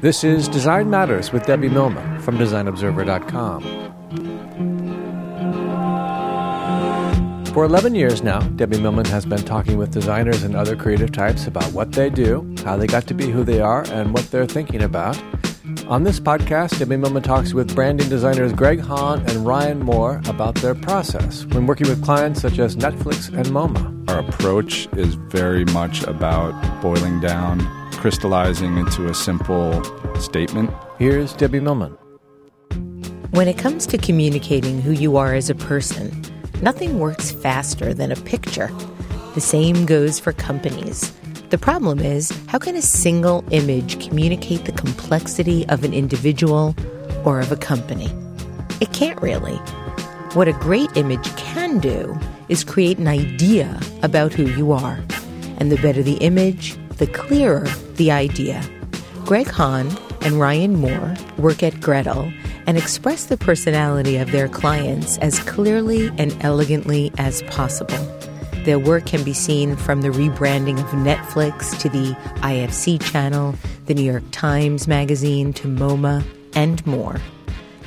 This is Design Matters with Debbie Millman from DesignObserver.com. For 11 years now, Debbie Millman has been talking with designers and other creative types about what they do, how they got to be who they are, and what they're thinking about. On this podcast, Debbie Millman talks with branding designers Greg Hahn and Ryan Moore about their process when working with clients such as Netflix and MoMA. Our approach is very much about boiling down crystallizing into a simple statement. Here's Debbie Millman. When it comes to communicating who you are as a person, nothing works faster than a picture. The same goes for companies. The problem is, how can a single image communicate the complexity of an individual or of a company? It can't really. What a great image can do is create an idea about who you are. And the better the image, the clearer the idea. Greg Hahn and Ryan Moore work at Gretel and express the personality of their clients as clearly and elegantly as possible. Their work can be seen from the rebranding of Netflix to the IFC channel, the New York Times Magazine to MoMA, and more.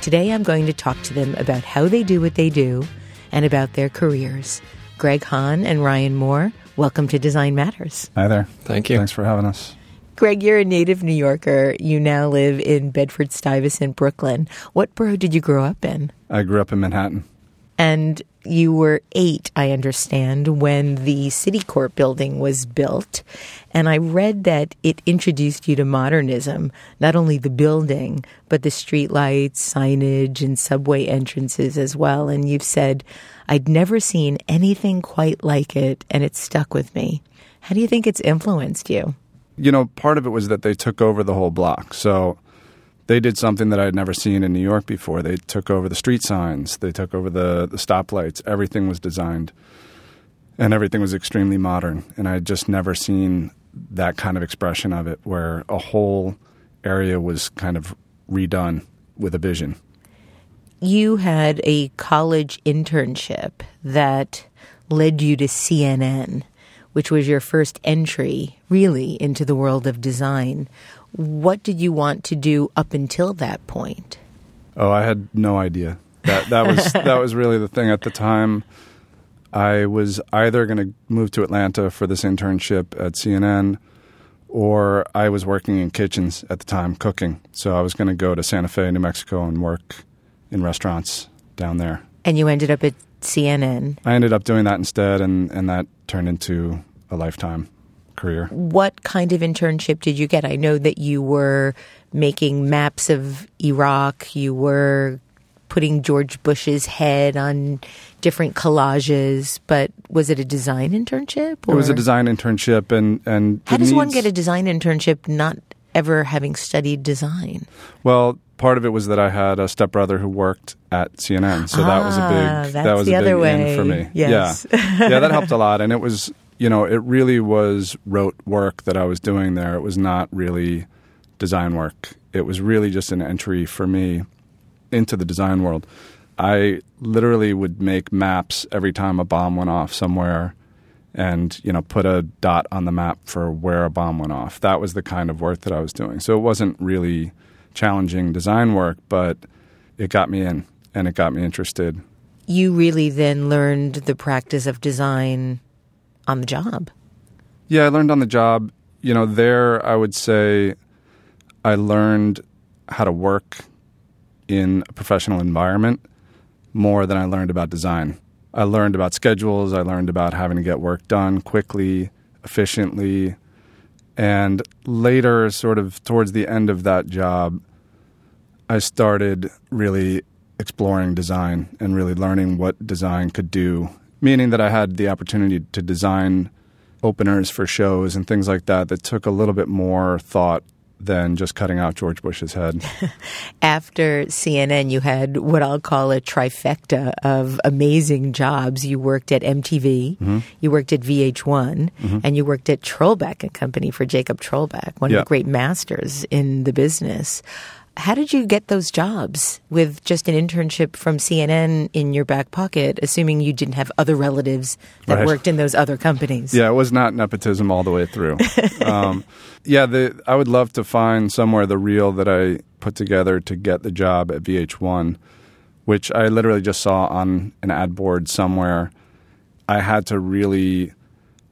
Today I'm going to talk to them about how they do what they do and about their careers. Greg Hahn and Ryan Moore Welcome to Design Matters. Hi there. Thank you. Thanks for having us. Greg, you're a native New Yorker. You now live in Bedford Stuyvesant, Brooklyn. What borough did you grow up in? I grew up in Manhattan. And you were eight, I understand, when the Citicorp building was built. And I read that it introduced you to modernism, not only the building, but the streetlights, signage, and subway entrances as well. And you've said, I'd never seen anything quite like it, and it stuck with me. How do you think it's influenced you? You know, part of it was that they took over the whole block. So they did something that I had never seen in New York before. They took over the street signs, they took over the, the stoplights. Everything was designed and everything was extremely modern. And I had just never seen that kind of expression of it where a whole area was kind of redone with a vision. You had a college internship that led you to CNN, which was your first entry really into the world of design. What did you want to do up until that point? Oh, I had no idea. That that was that was really the thing at the time. I was either going to move to Atlanta for this internship at CNN or I was working in kitchens at the time cooking. So I was going to go to Santa Fe, New Mexico and work in restaurants down there. And you ended up at CNN. I ended up doing that instead and and that turned into a lifetime career. What kind of internship did you get? I know that you were making maps of Iraq, you were putting George Bush's head on different collages, but was it a design internship? Or? It was a design internship, and and how does needs, one get a design internship not ever having studied design? Well, part of it was that I had a stepbrother who worked at CNN, so ah, that was a ah, big that was a big way. in for me. Yes. Yeah, yeah, that helped a lot, and it was you know, it really was rote work that I was doing there. It was not really design work. It was really just an entry for me into the design world. I literally would make maps every time a bomb went off somewhere and, you know, put a dot on the map for where a bomb went off. That was the kind of work that I was doing. So it wasn't really challenging design work, but it got me in and it got me interested. You really then learned the practice of design on the job. Yeah, I learned on the job. You know, there I would say I learned how to work in a professional environment more than I learned about design. I learned about schedules, I learned about having to get work done quickly, efficiently. And later, sort of towards the end of that job, I started really exploring design and really learning what design could do meaning that I had the opportunity to design openers for shows and things like that that took a little bit more thought than just cutting out George Bush's head. After CNN, you had what I'll call a trifecta of amazing jobs. You worked at MTV, mm-hmm. you worked at VH1, mm-hmm. and you worked at Trollback and Company for Jakob Trollback, one yeah. of the great masters in the business. How did you get those jobs with just an internship from CNN in your back pocket, assuming you didn't have other relatives that Right. worked in those other companies? Yeah, it was not nepotism all the way through. um, yeah, the, I would love to find somewhere the reel that I put together to get the job at VH1, which I literally just saw on an ad board somewhere. I had to really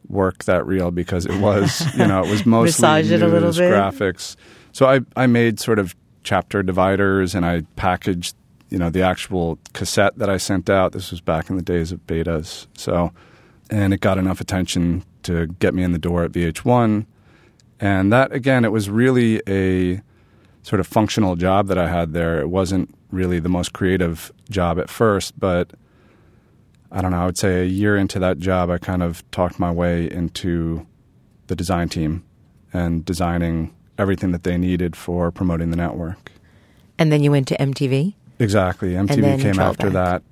work that reel because it was, you know, it was mostly Massage it a little news, graphics. So I, I made sort of chapter dividers and I packaged, you know, the actual cassette that I sent out. This was back in the days of betas. So, and it got enough attention to get me in the door at VH1. And that, again, it was really a sort of functional job that I had there. It wasn't really the most creative job at first, but I don't know, I would say a year into that job, I kind of talked my way into the design team and designing everything that they needed for promoting the network. And then you went to MTV? Exactly. MTV came after Trollback. that.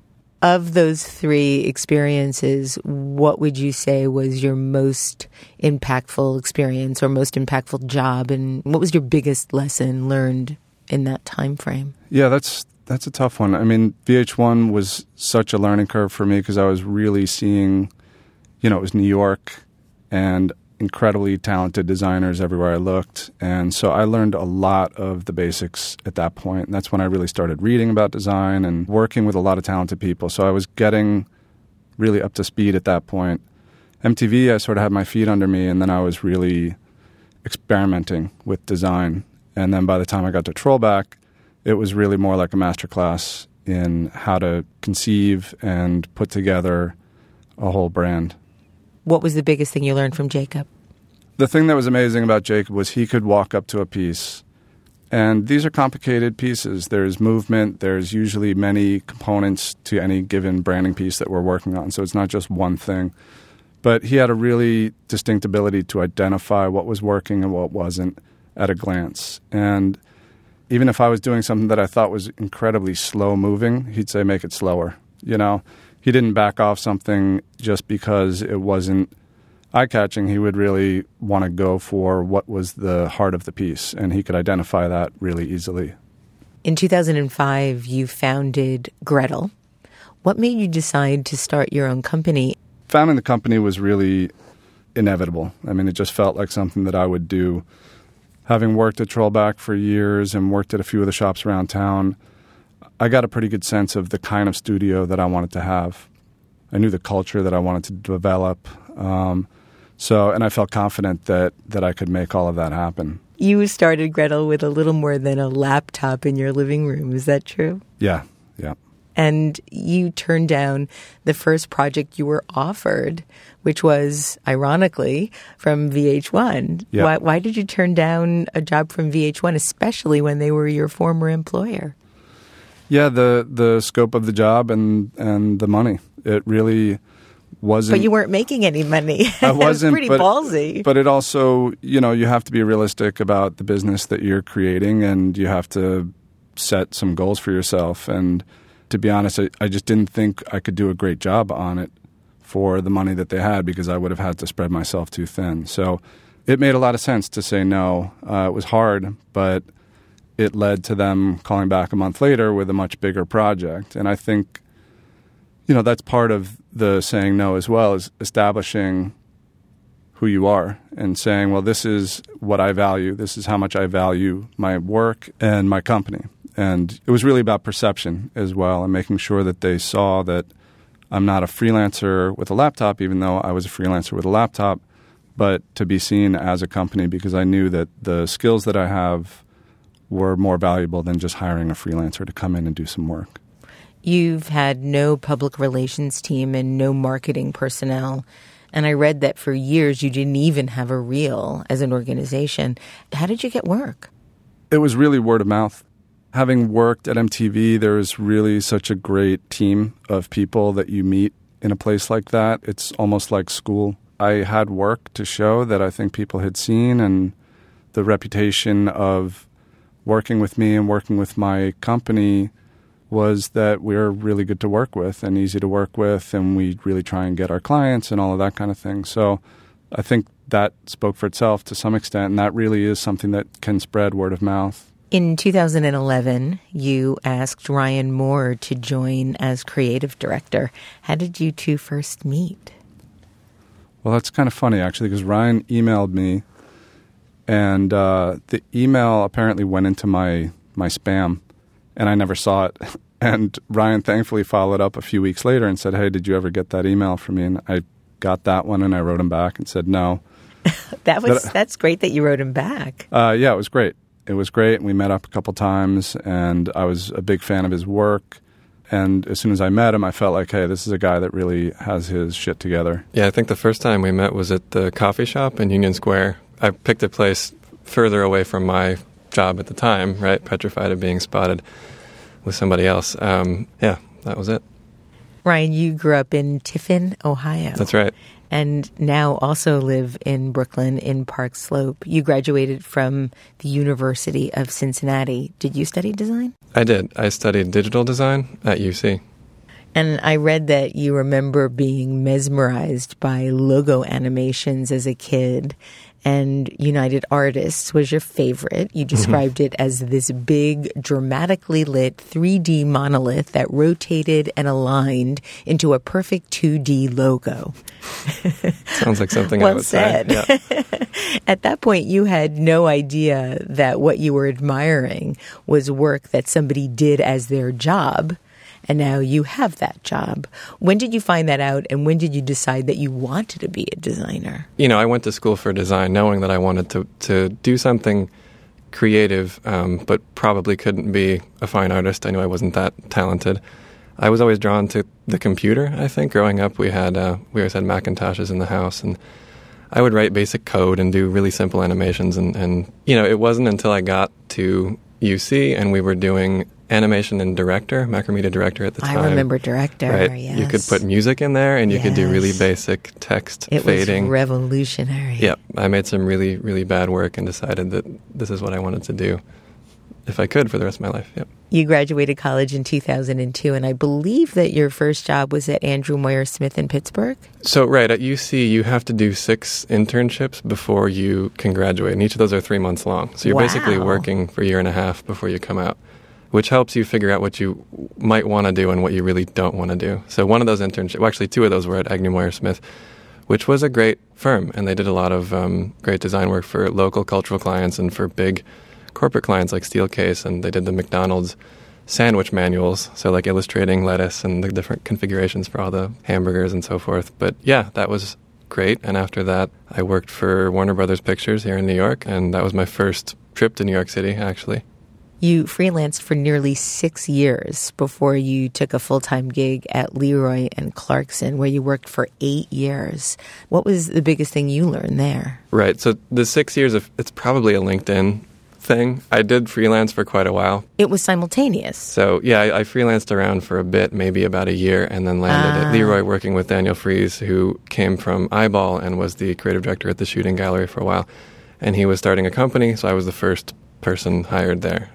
Of those three experiences, what would you say was your most impactful experience or most impactful job? And what was your biggest lesson learned in that time frame? Yeah, that's that's a tough one. I mean, VH1 was such a learning curve for me because I was really seeing, you know, it was New York and incredibly talented designers everywhere I looked. And so I learned a lot of the basics at that point. And that's when I really started reading about design and working with a lot of talented people. So I was getting really up to speed at that point. MTV, I sort of had my feet under me, and then I was really experimenting with design. And then by the time I got to Trollback, it was really more like a masterclass in how to conceive and put together a whole brand. What was the biggest thing you learned from Jakob? The thing that was amazing about Jakob was he could walk up to a piece, and these are complicated pieces. There's movement, there's usually many components to any given branding piece that we're working on, so it's not just one thing. But he had a really distinct ability to identify what was working and what wasn't at a glance. And even if I was doing something that I thought was incredibly slow moving, he'd say, make it slower. You know, he didn't back off something just because it wasn't eye catching. He would really want to go for what was the heart of the piece, and he could identify that really easily. In 2005, you founded Gretel. What made you decide to start your own company? Founding the company was really inevitable. I mean, it just felt like something that I would do. Having worked at Trollback for years and worked at a few of the shops around town, I got a pretty good sense of the kind of studio that I wanted to have. I knew the culture that I wanted to develop. Um, so, and I felt confident that, that I could make all of that happen. You started Gretel with a little more than a laptop in your living room. Is that true? Yeah, yeah. And you turned down the first project you were offered, which was, ironically, from VH1. Yeah. Why, why did you turn down a job from VH1, especially when they were your former employer? Yeah, the the scope of the job and and the money. It really wasn't. But you weren't making any money. I wasn't. pretty but, ballsy. But it also, you know, you have to be realistic about the business that you're creating, and you have to set some goals for yourself. And to be honest, I, I just didn't think I could do a great job on it for the money that they had because I would have had to spread myself too thin. So it made a lot of sense to say no. Uh, it was hard, but it led to them calling back a month later with a much bigger project. And I think, you know, that's part of the saying no as well is establishing who you are and saying, well, this is what I value. This is how much I value my work and my company. And it was really about perception as well and making sure that they saw that I'm not a freelancer with a laptop, even though I was a freelancer with a laptop, but to be seen as a company because I knew that the skills that I have were more valuable than just hiring a freelancer to come in and do some work. You've had no public relations team and no marketing personnel. And I read that for years you didn't even have a reel as an organization. How did you get work? It was really word of mouth. Having worked at MTV, there is really such a great team of people that you meet in a place like that. It's almost like school. I had work to show that I think people had seen, and the reputation of working with me and working with my company was that we're really good to work with and easy to work with, and we really try and get our clients and all of that kind of thing. So I think that spoke for itself to some extent, and that really is something that can spread word of mouth. In 2011, you asked Ryan Moore to join as creative director. How did you two first meet? Well, that's kind of funny actually, because Ryan emailed me, and uh, the email apparently went into my my spam, and I never saw it. And Ryan thankfully followed up a few weeks later and said, "Hey, did you ever get that email from me?" And I got that one, and I wrote him back and said, "No." that was that's great that you wrote him back. Uh, yeah, it was great. It was great. And we met up a couple times, and I was a big fan of his work. And as soon as I met him, I felt like, hey, this is a guy that really has his shit together. Yeah, I think the first time we met was at the coffee shop in Union Square. I picked a place further away from my job at the time, right? Petrified of being spotted with somebody else. Um, yeah, that was it. Ryan, you grew up in Tiffin, Ohio. That's right. And now also live in Brooklyn in Park Slope. You graduated from the University of Cincinnati. Did you study design? I did. I studied digital design at UC. And I read that you remember being mesmerized by logo animations as a kid and United Artists was your favorite. You described mm-hmm. it as this big, dramatically lit 3D monolith that rotated and aligned into a perfect 2D logo. Sounds like something well I would said. say. Yeah. At that point, you had no idea that what you were admiring was work that somebody did as their job and now you have that job. When did you find that out, and when did you decide that you wanted to be a designer? You know, I went to school for design knowing that I wanted to, to do something creative, um, but probably couldn't be a fine artist. I knew I wasn't that talented. I was always drawn to the computer. I think growing up, we had uh, we always had Macintoshes in the house, and I would write basic code and do really simple animations. And, and you know, it wasn't until I got to UC and we were doing animation and director, Macromedia director at the time. I remember director. Right? Yes. You could put music in there, and you yes. could do really basic text it fading. was revolutionary. Yep, I made some really really bad work and decided that this is what I wanted to do, if I could, for the rest of my life. Yep. You graduated college in 2002, and I believe that your first job was at Agnew Moyer Smith in Pittsburgh. So, right, at UC, you have to do six internships before you can graduate, and each of those are three months long. So, you're wow. basically working for a year and a half before you come out which helps you figure out what you might want to do and what you really don't want to do. So one of those internships, well, actually two of those were at Agnew Moyer Smith, which was a great firm, and they did a lot of um, great design work for local cultural clients and for big corporate clients like Steelcase, and they did the McDonald's sandwich manuals, so like illustrating lettuce and the different configurations for all the hamburgers and so forth. But yeah, that was great. And after that, I worked for Warner Brothers Pictures here in New York, and that was my first trip to New York City, actually. You freelanced for nearly six years before you took a full time gig at Leroy and Clarkson, where you worked for eight years. What was the biggest thing you learned there? Right. So the six years of it's probably a LinkedIn thing. I did freelance for quite a while. It was simultaneous. So yeah, I, I freelanced around for a bit, maybe about a year, and then landed Ah. at Leroy working with Daniel Fries, who came from Eyeball and was the creative director at the shooting gallery for a while. And he was starting a company, so I was the first person hired there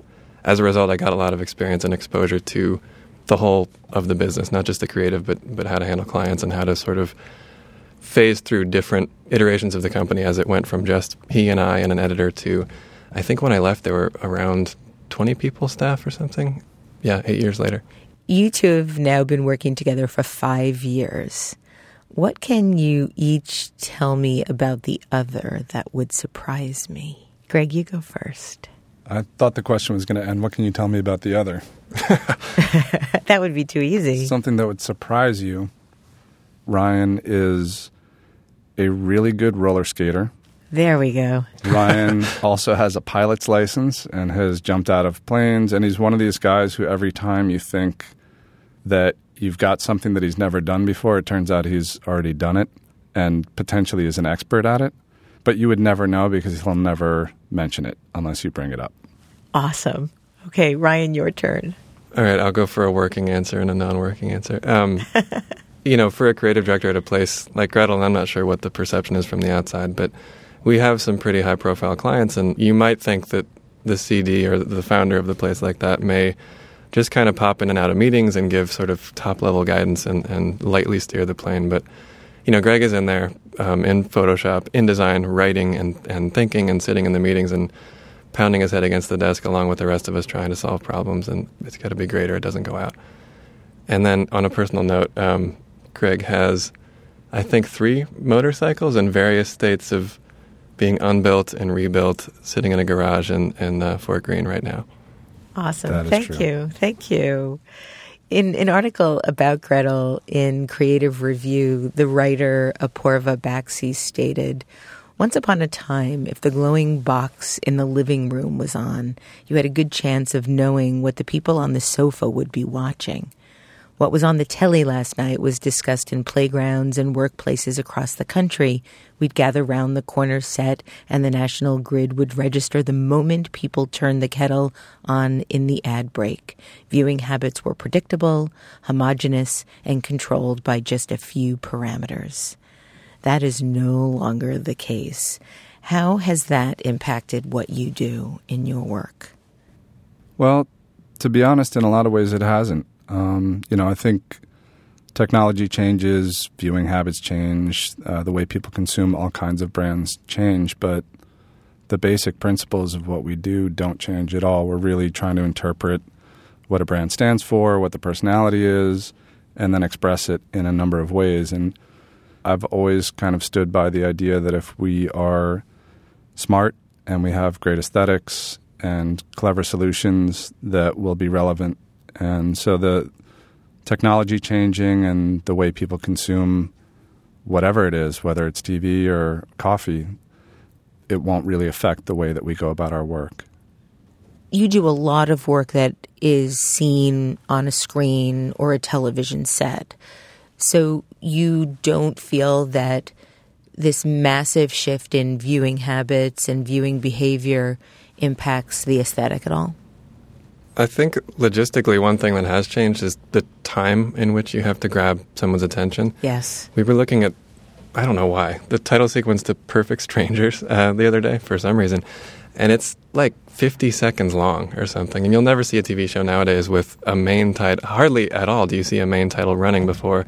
as a result, I got a lot of experience and exposure to the whole of the business, not just the creative, but but how to handle clients and how to sort of phase through different iterations of the company as it went from just he and I and an editor to, I think when I left there were around twenty people staff or something. Yeah, eight years later. You two have now been working together for five years. What can you each tell me about the other that would surprise me? Greg, you go first. I thought the question was going to end. What can you tell me about the other? that would be too easy. Something that would surprise you. Ryan is a really good roller skater. There we go. Ryan also has a pilot's license and has jumped out of planes. And he's one of these guys who, every time you think that you've got something that he's never done before, it turns out he's already done it and potentially is an expert at it. But you would never know because he'll never mention it unless you bring it up. Awesome. Okay, Ryan, your turn. All right, I'll go for a working answer and a non-working answer. Um, you know, for a creative director at a place like Gretel, I'm not sure what the perception is from the outside, but we have some pretty high-profile clients, and you might think that the CD or the founder of the place like that may just kind of pop in and out of meetings and give sort of top-level guidance and, and lightly steer the plane, but you know, Greg is in there um, in Photoshop, in design, writing and, and thinking and sitting in the meetings and pounding his head against the desk along with the rest of us trying to solve problems, and it's got to be great or it doesn't go out. And then on a personal note, um, Greg has, I think, three motorcycles in various states of being unbuilt and rebuilt, sitting in a garage in, in uh, Fort Greene right now. Awesome. Thank true. you. Thank you. In an article about Gretel in Creative Review, the writer Apoorva Baxi stated, once upon a time, if the glowing box in the living room was on, you had a good chance of knowing what the people on the sofa would be watching. What was on the telly last night was discussed in playgrounds and workplaces across the country. We'd gather round the corner set, and the national grid would register the moment people turned the kettle on in the ad break. Viewing habits were predictable, homogenous, and controlled by just a few parameters. That is no longer the case. How has that impacted what you do in your work? Well, to be honest, in a lot of ways, it hasn't. Um, you know, I think technology changes, viewing habits change, uh, the way people consume all kinds of brands change, but the basic principles of what we do don't change at all. We're really trying to interpret what a brand stands for, what the personality is, and then express it in a number of ways. And I've always kind of stood by the idea that if we are smart and we have great aesthetics and clever solutions that will be relevant and so the technology changing and the way people consume whatever it is, whether it's TV or coffee, it won't really affect the way that we go about our work. You do a lot of work that is seen on a screen or a television set. So you don't feel that this massive shift in viewing habits and viewing behavior impacts the aesthetic at all? I think logistically, one thing that has changed is the time in which you have to grab someone's attention. Yes. We were looking at, I don't know why, the title sequence to Perfect Strangers uh, the other day for some reason. And it's like 50 seconds long or something. And you'll never see a TV show nowadays with a main title. Hardly at all do you see a main title running before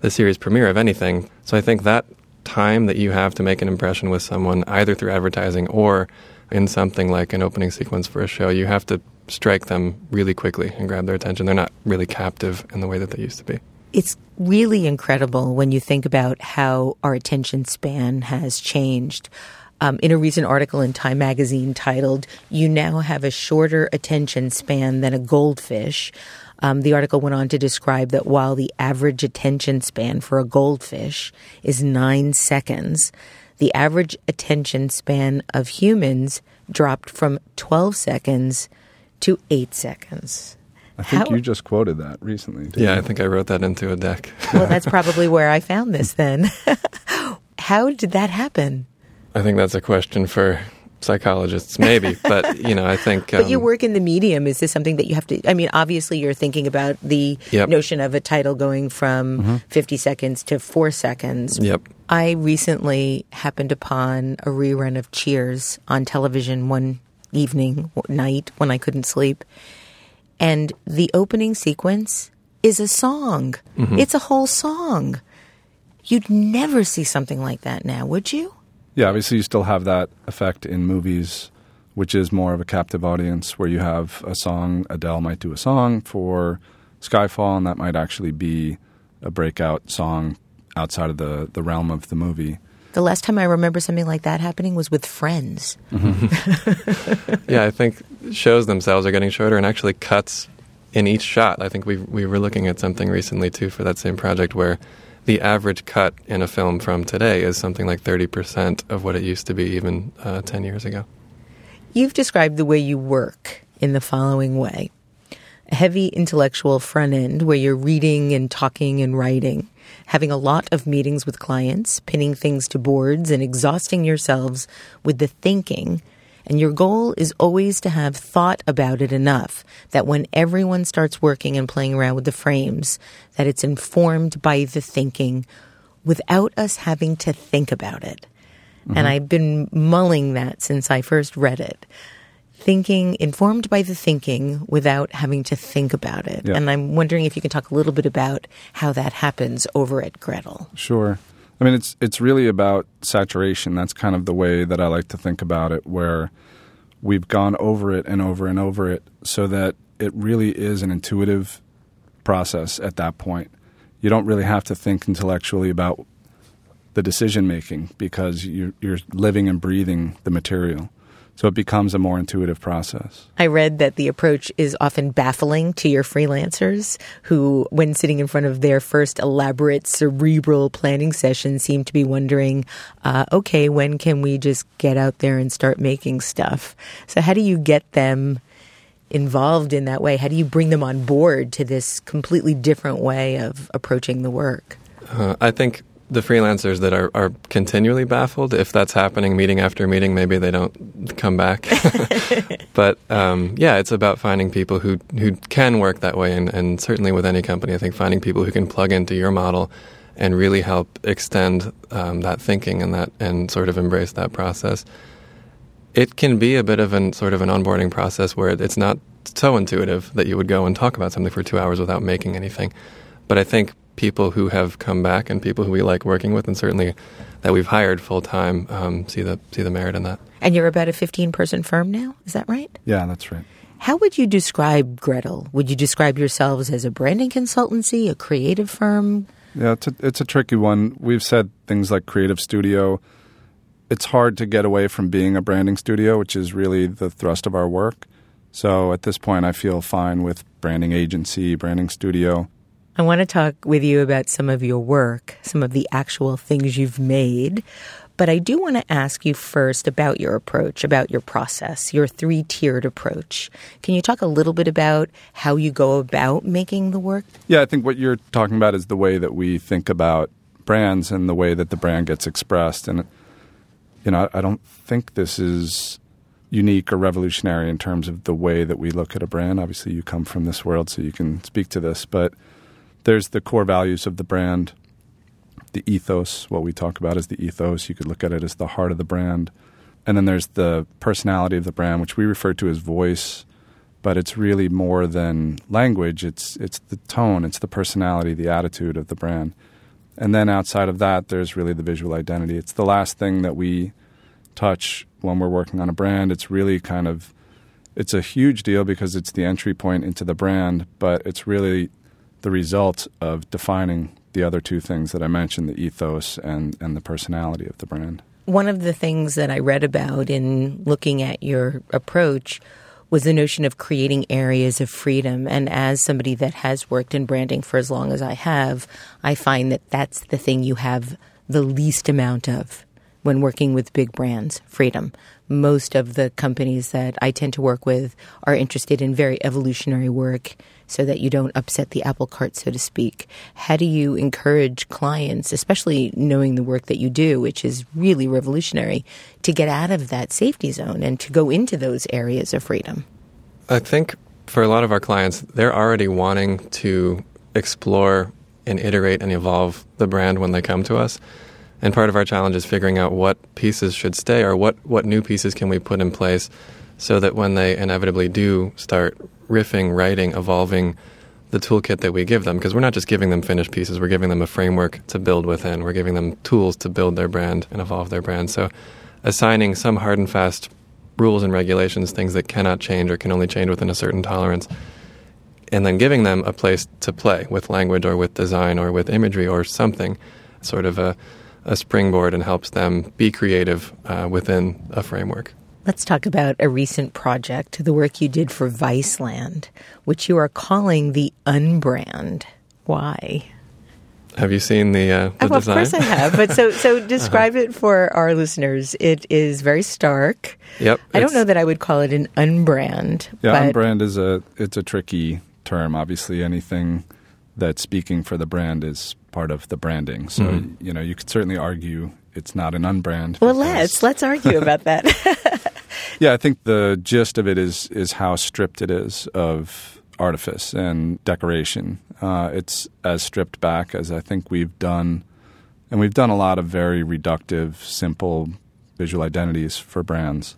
the series premiere of anything. So I think that time that you have to make an impression with someone, either through advertising or in something like an opening sequence for a show, you have to strike them really quickly and grab their attention. They're not really captive in the way that they used to be. It's really incredible when you think about how our attention span has changed. Um, in a recent article in Time magazine titled, You Now Have a Shorter Attention Span Than a Goldfish. Um, the article went on to describe that while the average attention span for a goldfish is nine seconds, the average attention span of humans dropped from 12 seconds to eight seconds. I think How, you just quoted that recently. yeah, you? I think I wrote that into a deck. well, that's probably where I found this then. How did that happen? I think that's a question for psychologists, maybe. but you know, I think. Um, but you work in the medium. Is this something that you have to? I mean, obviously, you're thinking about the yep. notion of a title going from mm-hmm. 50 seconds to four seconds. Yep. I recently happened upon a rerun of Cheers on television one evening, night when I couldn't sleep. And the opening sequence is a song. Mm-hmm. It's a whole song. You'd never see something like that now, would you? Yeah, obviously you still have that effect in movies, which is more of a captive audience where you have a song, Adele might do a song for Skyfall, and that might actually be a breakout song outside of the, the realm of the movie. The last time I remember something like that happening was with Friends. Mm-hmm. yeah, I think shows themselves are getting shorter and actually cuts in each shot. I think we we were looking at something recently too for that same project where the average cut in a film from today is something like 30% of what it used to be even uh, 10 years ago. You've described the way you work in the following way a heavy intellectual front end where you're reading and talking and writing, having a lot of meetings with clients, pinning things to boards, and exhausting yourselves with the thinking. And your goal is always to have thought about it enough that when everyone starts working and playing around with the frames, that it's informed by the thinking without us having to think about it. Mm-hmm. And I've been mulling that since I first read it thinking, informed by the thinking without having to think about it. Yeah. And I'm wondering if you can talk a little bit about how that happens over at Gretel. Sure. I mean, it's it's really about saturation. That's kind of the way that I like to think about it, where we've gone over it and over and over it so that it really is an intuitive process at that point. You don't really have to think intellectually about the decision making because you're, you're living and breathing the material. So it becomes a more intuitive process. I read that the approach is often baffling to your freelancers who, when sitting in front of their first elaborate cerebral planning session, seem to be wondering, uh, okay, when can we just get out there and start making stuff? So, how do you get them involved in that way? How do you bring them on board to this completely different way of approaching the work? Uh, I think the freelancers that are, are continually baffled, if that's happening meeting after meeting, maybe they don't come back. but um, yeah, it's about finding people who, who can work that way. And, and certainly with any company, I think finding people who can plug into your model and really help extend um, that thinking and that and sort of embrace that process. It can be a bit of an sort of an onboarding process where it's not so intuitive that you would go and talk about something for two hours without making anything. But I think people who have come back and people who we like working with, and certainly that we've hired full time, um, see the see the merit in that. And you're about a 15 person firm now, is that right? Yeah, that's right. How would you describe Gretel? Would you describe yourselves as a branding consultancy, a creative firm? Yeah, it's a, it's a tricky one. We've said things like creative studio. It's hard to get away from being a branding studio, which is really the thrust of our work. So at this point, I feel fine with branding agency, branding studio. I want to talk with you about some of your work, some of the actual things you've made. But I do want to ask you first about your approach, about your process, your three tiered approach. Can you talk a little bit about how you go about making the work? Yeah, I think what you're talking about is the way that we think about brands and the way that the brand gets expressed. And, you know, I don't think this is unique or revolutionary in terms of the way that we look at a brand. Obviously, you come from this world, so you can speak to this. But there's the core values of the brand, the ethos. What we talk about is the ethos. You could look at it as the heart of the brand. And then there's the personality of the brand, which we refer to as voice, but it's really more than language. It's it's the tone, it's the personality, the attitude of the brand. And then outside of that, there's really the visual identity. It's the last thing that we touch when we're working on a brand. It's really kind of it's a huge deal because it's the entry point into the brand, but it's really the result of defining the other two things that I mentioned the ethos and, and the personality of the brand. One of the things that I read about in looking at your approach was the notion of creating areas of freedom. And as somebody that has worked in branding for as long as I have, I find that that's the thing you have the least amount of when working with big brands freedom. Most of the companies that I tend to work with are interested in very evolutionary work so that you don't upset the apple cart, so to speak. How do you encourage clients, especially knowing the work that you do, which is really revolutionary, to get out of that safety zone and to go into those areas of freedom? I think for a lot of our clients, they're already wanting to explore and iterate and evolve the brand when they come to us. And part of our challenge is figuring out what pieces should stay or what, what new pieces can we put in place so that when they inevitably do start riffing, writing, evolving the toolkit that we give them, because we're not just giving them finished pieces, we're giving them a framework to build within. We're giving them tools to build their brand and evolve their brand. So assigning some hard and fast rules and regulations, things that cannot change or can only change within a certain tolerance, and then giving them a place to play with language or with design or with imagery or something, sort of a, a springboard and helps them be creative uh, within a framework. Let's talk about a recent project, the work you did for Viceland, which you are calling the Unbrand. Why? Have you seen the, uh, the oh, design? Of course I have. But so so describe uh-huh. it for our listeners. It is very stark. Yep. I don't know that I would call it an unbrand. Yeah, unbrand is a it's a tricky term. Obviously, anything that's speaking for the brand is part of the branding. So mm-hmm. you know you could certainly argue it's not an unbrand. Well, let's let's argue about that. yeah, I think the gist of it is is how stripped it is of artifice and decoration. Uh, it's as stripped back as I think we've done, and we've done a lot of very reductive, simple visual identities for brands.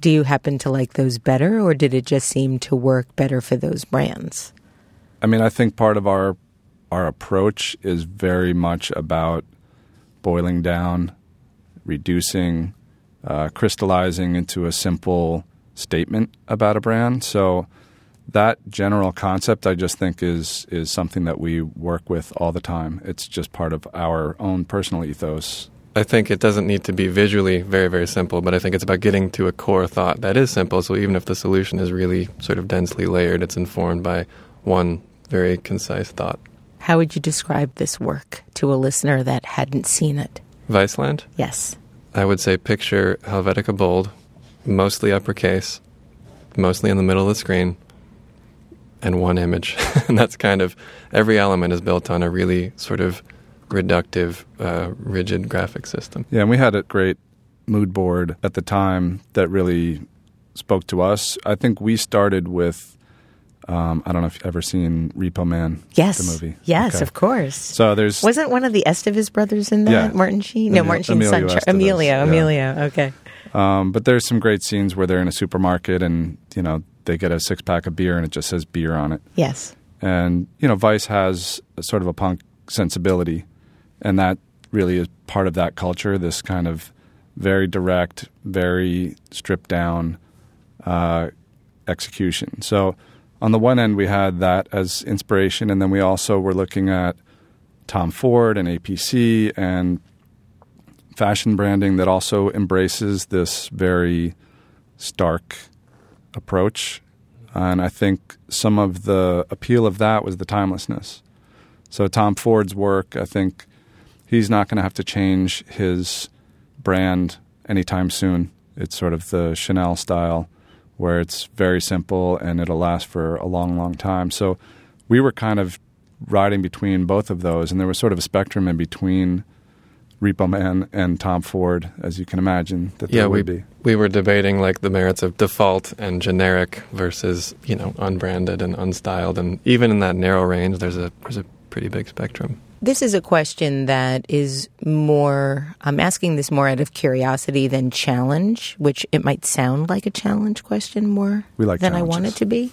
Do you happen to like those better, or did it just seem to work better for those brands? I mean, I think part of our our approach is very much about boiling down, reducing, uh, crystallizing into a simple statement about a brand. So that general concept, I just think is is something that we work with all the time. It's just part of our own personal ethos. I think it doesn't need to be visually very, very simple, but I think it's about getting to a core thought that is simple. So even if the solution is really sort of densely layered, it's informed by one very concise thought. How would you describe this work to a listener that hadn't seen it? Viceland? Yes. I would say picture Helvetica Bold, mostly uppercase, mostly in the middle of the screen, and one image. and that's kind of every element is built on a really sort of reductive, uh, rigid graphic system. Yeah, and we had a great mood board at the time that really spoke to us. I think we started with. Um, I don't know if you've ever seen Repo Man. Yes. The movie. Yes, Okay. of course. So there's Wasn't one of the Estevez brothers in that? Yeah. Martin Sheen? No, Emil- Martin Sheen's son. Estevez, Emilio. yeah. Emilio. Okay. Um, but there's some great scenes where they're in a supermarket and you know they get a six pack of beer and it just says beer on it. Yes. And you know Vice has a sort of a punk sensibility, and that really is part of that culture. This kind of very direct, very stripped down uh, execution. So on the one end we had that as inspiration, and then we also were looking at Tom Ford and APC and fashion branding that also embraces this very stark approach. And I think some of the appeal of that was the timelessness. So Tom Ford's work, I think he's not going to have to change his brand anytime soon. It's sort of the Chanel style where it's very simple and it'll last for a long, long time. So we were kind of riding between both of those, and there was sort of a spectrum in between Repo Man and Tom Ford, as you can imagine that yeah, there we be. we were debating like the merits of default and generic versus you know unbranded and unstyled, and even in that narrow range, there's a there's a pretty big spectrum. This is a question that is more, I'm asking this more out of curiosity than challenge, which it might sound like a challenge question more like than I want it to be.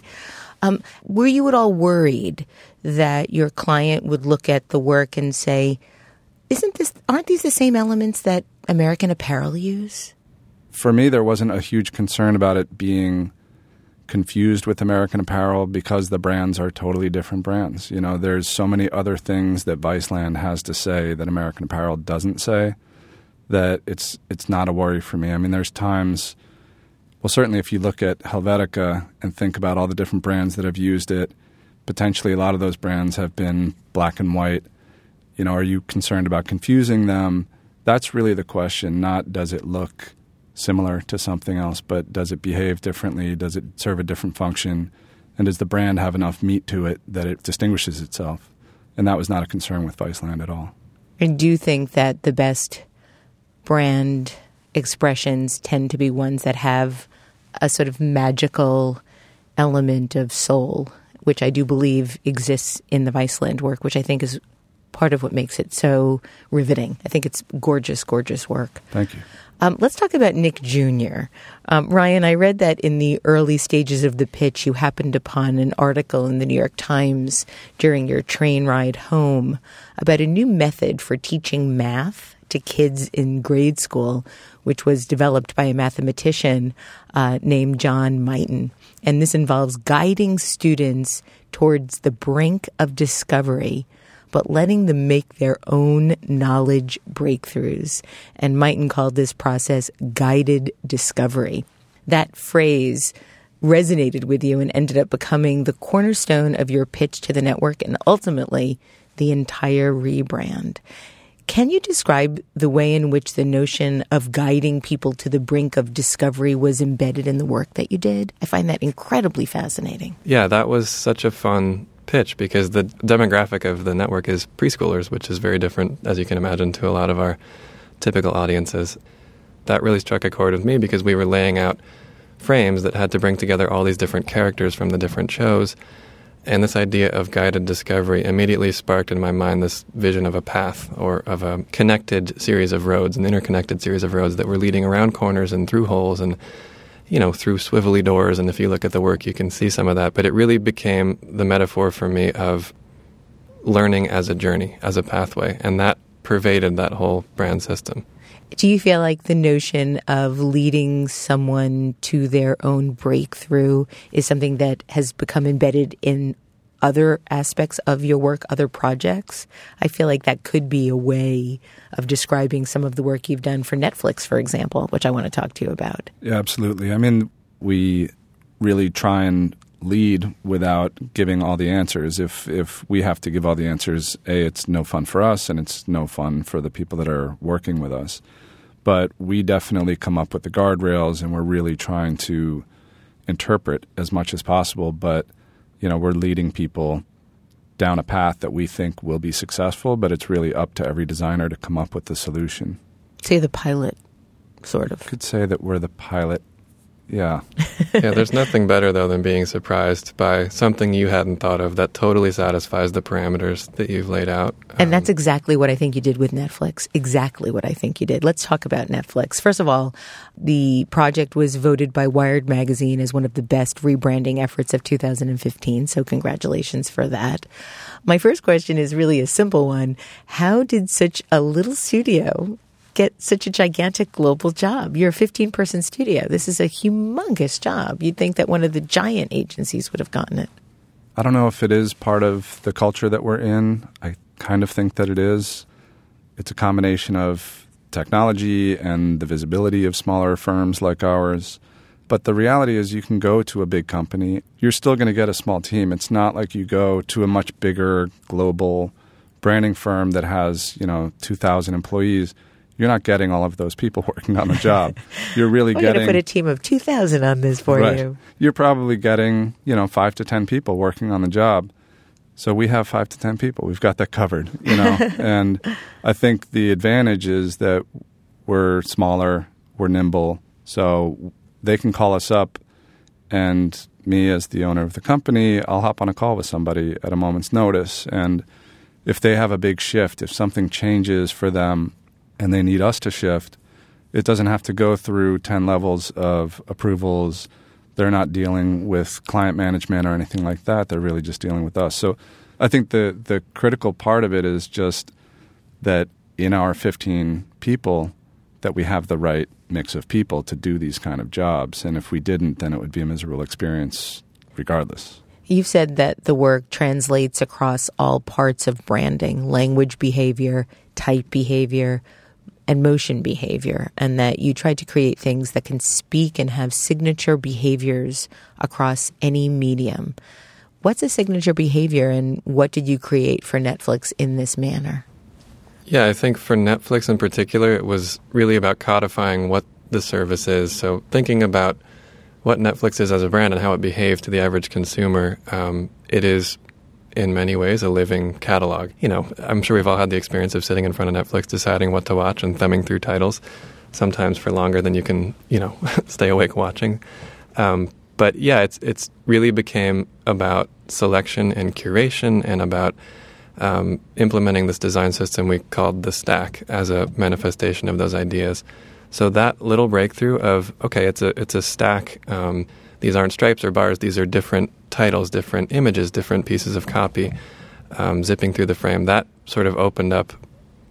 Um, were you at all worried that your client would look at the work and say, isn't this, aren't these the same elements that American Apparel use? for me, there wasn't a huge concern about it being confused with American Apparel because the brands are totally different brands. You know, there's so many other things that Viceland has to say that American Apparel doesn't say that it's it's not a worry for me. I mean, there's times well, certainly if you look at Helvetica and think about all the different brands that have used it, potentially a lot of those brands have been black and white. You know, are you concerned about confusing them? That's really the question, not does it look similar to something else, but does it behave differently? Does it serve a different function? And does the brand have enough meat to it that it distinguishes itself? And that was not a concern with Viceland at all. I do think that the best brand expressions tend to be ones that have a sort of magical element of soul, which I do believe exists in the Viceland work, which I think is part of what makes it so riveting. I think it's gorgeous, gorgeous work. Thank you. Um, let's talk about Nick Jr. Um, Ryan, I read that in the early stages of the pitch, you happened upon an article in the New York Times during your train ride home about a new method for teaching math to kids in grade school, which was developed by a mathematician uh, named John Mighton. And this involves guiding students towards the brink of discovery but letting them make their own knowledge breakthroughs. And Mighton called this process guided discovery. That phrase resonated with you and ended up becoming the cornerstone of your pitch to the network and ultimately the entire rebrand. Can you describe the way in which the notion of guiding people to the brink of discovery was embedded in the work that you did? I find that incredibly fascinating. Yeah, that was such a fun pitch because the demographic of the network is preschoolers, which is very different, as you can imagine, to a lot of our typical audiences. That really struck a chord with me because we were laying out frames that had to bring together all these different characters from the different shows. And this idea of guided discovery immediately sparked in my mind this vision of a path or of a connected series of roads, an interconnected series of roads that were leading around corners and through holes and you know, through swivelly doors. And if you look at the work, you can see some of that. But it really became the metaphor for me of learning as a journey, as a pathway. And that pervaded that whole brand system. Do you feel like the notion of leading someone to their own breakthrough is something that has become embedded in other aspects of your work, other projects? I feel like that could be a way of describing some of the work you've done for Netflix, for example, which I want to talk to you about. Yeah, absolutely. I mean, we really try and lead without giving all the answers. If if we have to give all the answers, a it's no fun for us and it's no fun for the people that are working with us. But we definitely come up with the guardrails and we're really trying to interpret as much as possible, but you know, we're leading people down a path that we think will be successful, but it's really up to every designer to come up with the solution. Say the pilot, sort of. Could say that we're the pilot yeah. yeah, there's nothing better though than being surprised by something you hadn't thought of that totally satisfies the parameters that you've laid out. And um, that's exactly what I think you did with Netflix. Exactly what I think you did. Let's talk about Netflix. First of all, the project was voted by Wired magazine as one of the best rebranding efforts of 2015, so congratulations for that. My first question is really a simple one. How did such a little studio get such a gigantic global job. You're a 15 person studio. This is a humongous job. You'd think that one of the giant agencies would have gotten it. I don't know if it is part of the culture that we're in. I kind of think that it is. It's a combination of technology and the visibility of smaller firms like ours. But the reality is, you can go to a big company, you're still going to get a small team. It's not like you go to a much bigger global branding firm that has, you know, 2,000 employees you're not getting all of those people working on the job. You're really We're getting. going to put a team of 2,000 on this for right. you. You're probably getting, you know, five to 10 people working on the job. So we have five to 10 people. We've got that covered, you know. and I think the advantage is that we're smaller, we're nimble. So they can call us up, and me, as the owner of the company, I'll hop on a call with somebody at a moment's notice. And if they have a big shift, if something changes for them and they need us to shift, it doesn't have to go through 10 levels of approvals. They're not dealing with client management or anything like that. They're really just dealing with us. So I think the, the critical part of it is just that in our 15 people, that we have the right mix of people to do these kind of jobs. And if we didn't, then it would be a miserable experience regardless. You've said that the work translates across all parts of branding language behavior, type behavior, and motion behavior, and that you tried to create things that can speak and have signature behaviors across any medium. What's a signature behavior, and what did you create for Netflix in this manner? Yeah, I think for Netflix in particular, it was really about codifying what the service is. So thinking about what Netflix is as a brand and how it behaves to the average consumer, um, it is in many ways a living catalog. You know, I'm sure we've all had the experience of sitting in front of Netflix deciding what to watch and thumbing through titles, sometimes for longer than you can, you know, stay awake watching. Um, but yeah, it's it's really became about selection and curation and about um, implementing this design system we called the stack as a manifestation of those ideas. So that little breakthrough of okay, it's a it's a stack. Um, these aren't stripes or bars; these are different titles, different images, different pieces of copy um, zipping through the frame. That sort of opened up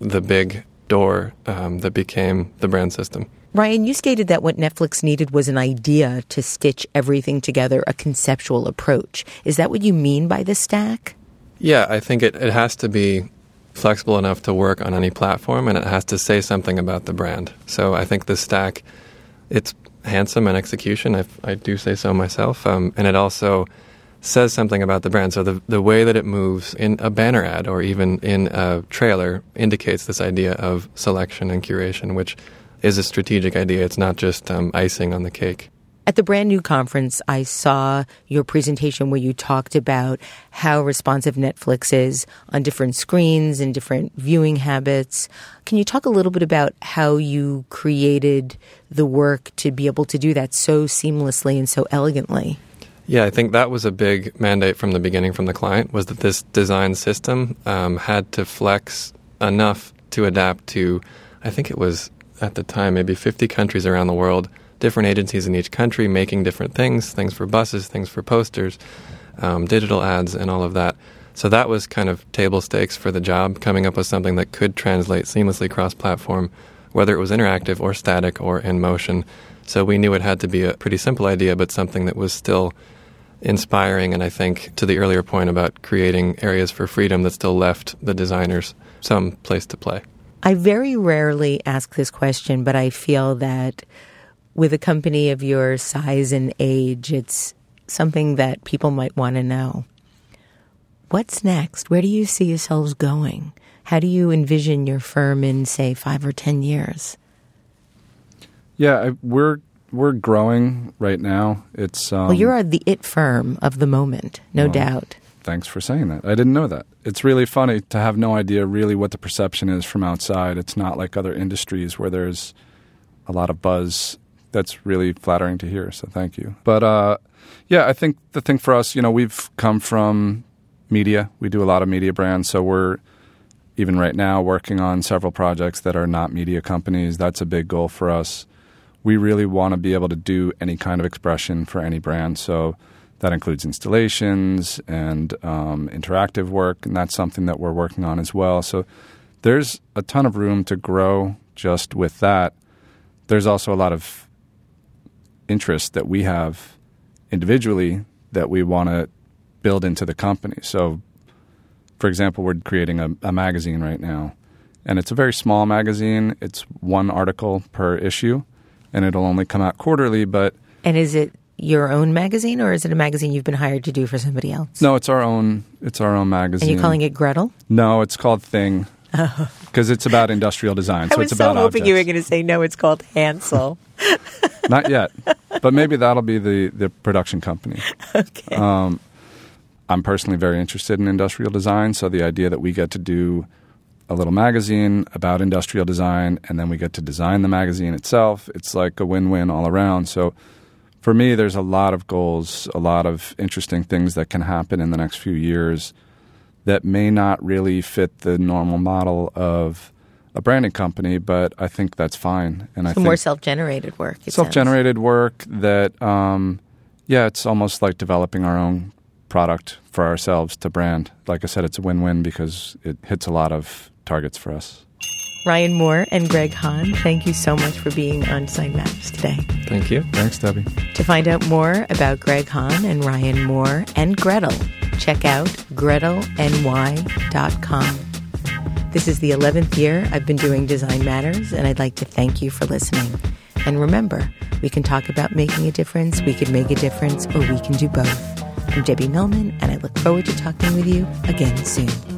the big door um, that became the brand system. Ryan, you stated that what Netflix needed was an idea to stitch everything together, a conceptual approach. Is that what you mean by the stack? Yeah, I think it, it has to be flexible enough to work on any platform and it has to say something about the brand. So I think the stack, it's handsome in execution. I, I do say so myself. Um, and it also says something about the brand. So the the way that it moves in a banner ad or even in a trailer indicates this idea of selection and curation, which is a strategic idea. It's not just um, icing on the cake. At the brand new conference, I saw your presentation where you talked about how responsive Netflix is on different screens and different viewing habits. Can you talk a little bit about how you created the work to be able to do that so seamlessly and so elegantly? Yeah, I think that was a big mandate from the beginning from the client was that this design system um, had to flex enough to adapt to, I think it was at the time maybe 50 countries around the world, different agencies in each country making different things, things for buses, things for posters, um, digital ads, and all of that. So that was kind of table stakes for the job, coming up with something that could translate seamlessly cross platform whether it was interactive or static or in motion. So we knew it had to be a pretty simple idea, but something that was still inspiring. And I think to the earlier point about creating areas for freedom that still left the designers some place to play. I very rarely ask this question, but I feel that with a company of your size and age, it's something that people might want to know. What's next? Where do you see yourselves going? How do you envision your firm in, say, five or ten years? Yeah, I, we're we're growing right now. It's um, well, you're the it firm of the moment, no well, doubt. Thanks for saying that. I didn't know that. It's really funny to have no idea really what the perception is from outside. It's not like other industries where there's a lot of buzz. That's really flattering to hear. So thank you. But uh, yeah, I think the thing for us, you know, we've come from media. We do a lot of media brands, so we're even right now working on several projects that are not media companies. That's a big goal for us. We really want to be able to do any kind of expression for any brand. So that includes installations and um, interactive work, and that's something that we're working on as well. So there's a ton of room to grow just with that. There's also a lot of interest that we have individually that we want to build into the company. So, for example, we're creating a, a magazine right now, and it's a very small magazine. It's one article per issue, and it'll only come out quarterly. But and is it your own magazine, or is it a magazine you've been hired to do for somebody else? No, it's our own. It's our own magazine. Are you calling it Gretel? No, it's called Thing. Because it's about industrial design, so I was it's about. so hoping objects. you were going to say no. It's called Hansel. Not yet, but maybe that'll be the the production company. okay. Um, I'm personally very interested in industrial design, so the idea that we get to do a little magazine about industrial design and then we get to design the magazine itself, it's like a win-win all around. So for me, there's a lot of goals, a lot of interesting things that can happen in the next few years that may not really fit the normal model of a branding company, but I think that's fine. And so I think more self-generated work. self-generated work that, um, yeah, it's almost like developing our own product for ourselves to brand. Like I said, it's a win-win because it hits a lot of targets for us. Ryan Moore and Greg Hahn, thank you so much for being on Design Matters today. Thank you. Thanks, Debbie. To find out more about Greg Hahn and Ryan Moore and Gretel, check out gretelny.com. This is the 11th year I've been doing Design Matters, and I'd like to thank you for listening. And remember, we can talk about making a difference, we can make a difference, or we can do both. I'm Debbie Millman, and I look forward to talking with you again soon.